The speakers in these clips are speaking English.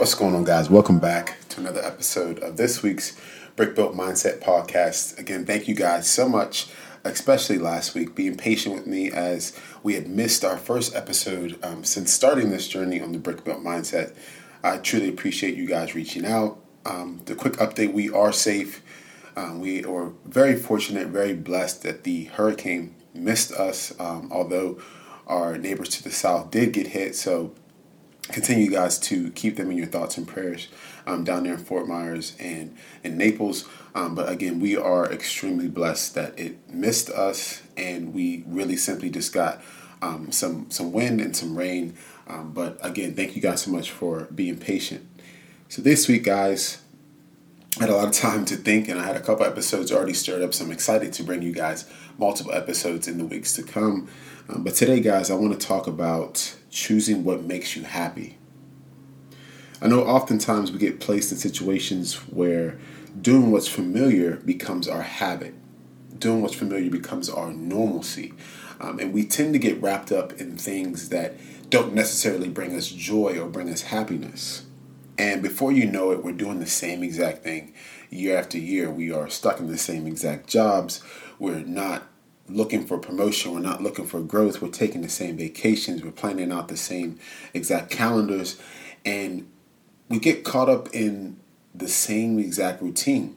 What's going on, guys? Welcome back to another episode of this week's Brick Built Mindset podcast. Again, thank you guys so much, especially last week, being patient with me as we had missed our first episode um, since starting this journey on the Brick Built Mindset. I truly appreciate you guys reaching out. Um, the quick update we are safe. Um, we are very fortunate, very blessed that the hurricane missed us, um, although our neighbors to the south did get hit. So continue guys to keep them in your thoughts and prayers um, down there in Fort Myers and in Naples. Um, but again, we are extremely blessed that it missed us, and we really simply just got um, some some wind and some rain. Um, but again, thank you guys so much for being patient. So this week, guys, I had a lot of time to think, and I had a couple episodes already stirred up. So I'm excited to bring you guys multiple episodes in the weeks to come. Um, but today, guys, I want to talk about choosing what makes you happy. I know oftentimes we get placed in situations where doing what's familiar becomes our habit, doing what's familiar becomes our normalcy. Um, and we tend to get wrapped up in things that don't necessarily bring us joy or bring us happiness. And before you know it, we're doing the same exact thing year after year. We are stuck in the same exact jobs. We're not looking for promotion. We're not looking for growth. We're taking the same vacations. We're planning out the same exact calendars. And we get caught up in the same exact routine.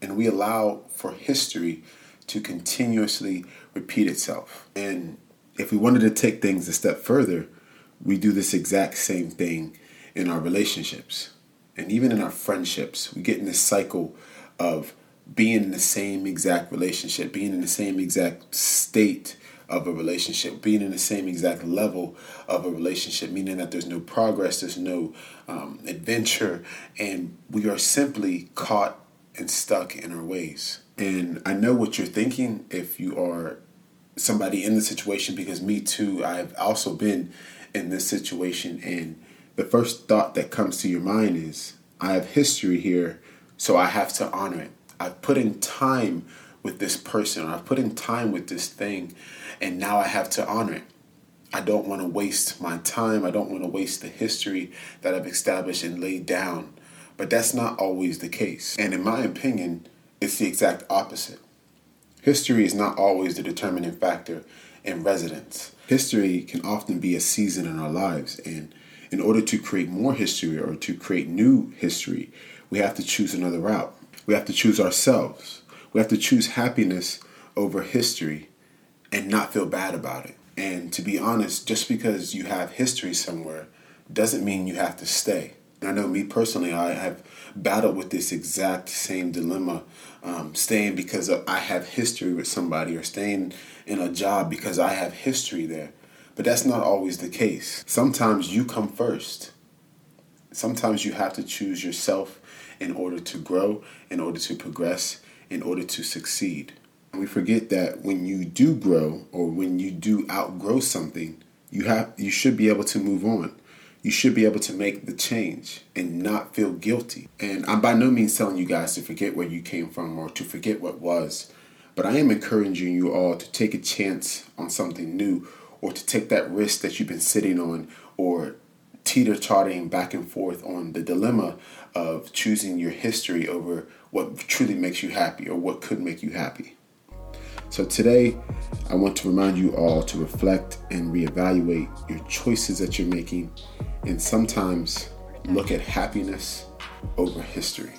And we allow for history to continuously repeat itself. And if we wanted to take things a step further, we do this exact same thing in our relationships. And even in our friendships, we get in this cycle of being in the same exact relationship, being in the same exact state of a relationship, being in the same exact level of a relationship, meaning that there's no progress, there's no um, adventure, and we are simply caught and stuck in our ways. And I know what you're thinking if you are somebody in the situation, because me too, I've also been in this situation. And the first thought that comes to your mind is, I have history here, so I have to honor it. I've put in time with this person, I've put in time with this thing, and now I have to honor it. I don't want to waste my time. I don't want to waste the history that I've established and laid down. But that's not always the case. And in my opinion, it's the exact opposite. History is not always the determining factor in residence. History can often be a season in our lives, and in order to create more history or to create new history, we have to choose another route. We have to choose ourselves. We have to choose happiness over history and not feel bad about it. And to be honest, just because you have history somewhere doesn't mean you have to stay. I know me personally, I have battled with this exact same dilemma um, staying because I have history with somebody or staying in a job because I have history there. But that's not always the case. Sometimes you come first. Sometimes you have to choose yourself in order to grow, in order to progress, in order to succeed. And we forget that when you do grow or when you do outgrow something, you have you should be able to move on. You should be able to make the change and not feel guilty. And I'm by no means telling you guys to forget where you came from or to forget what was, but I am encouraging you all to take a chance on something new or to take that risk that you've been sitting on or teeter tottering back and forth on the dilemma of choosing your history over what truly makes you happy or what could make you happy. So today, I want to remind you all to reflect and reevaluate your choices that you're making and sometimes look at happiness over history.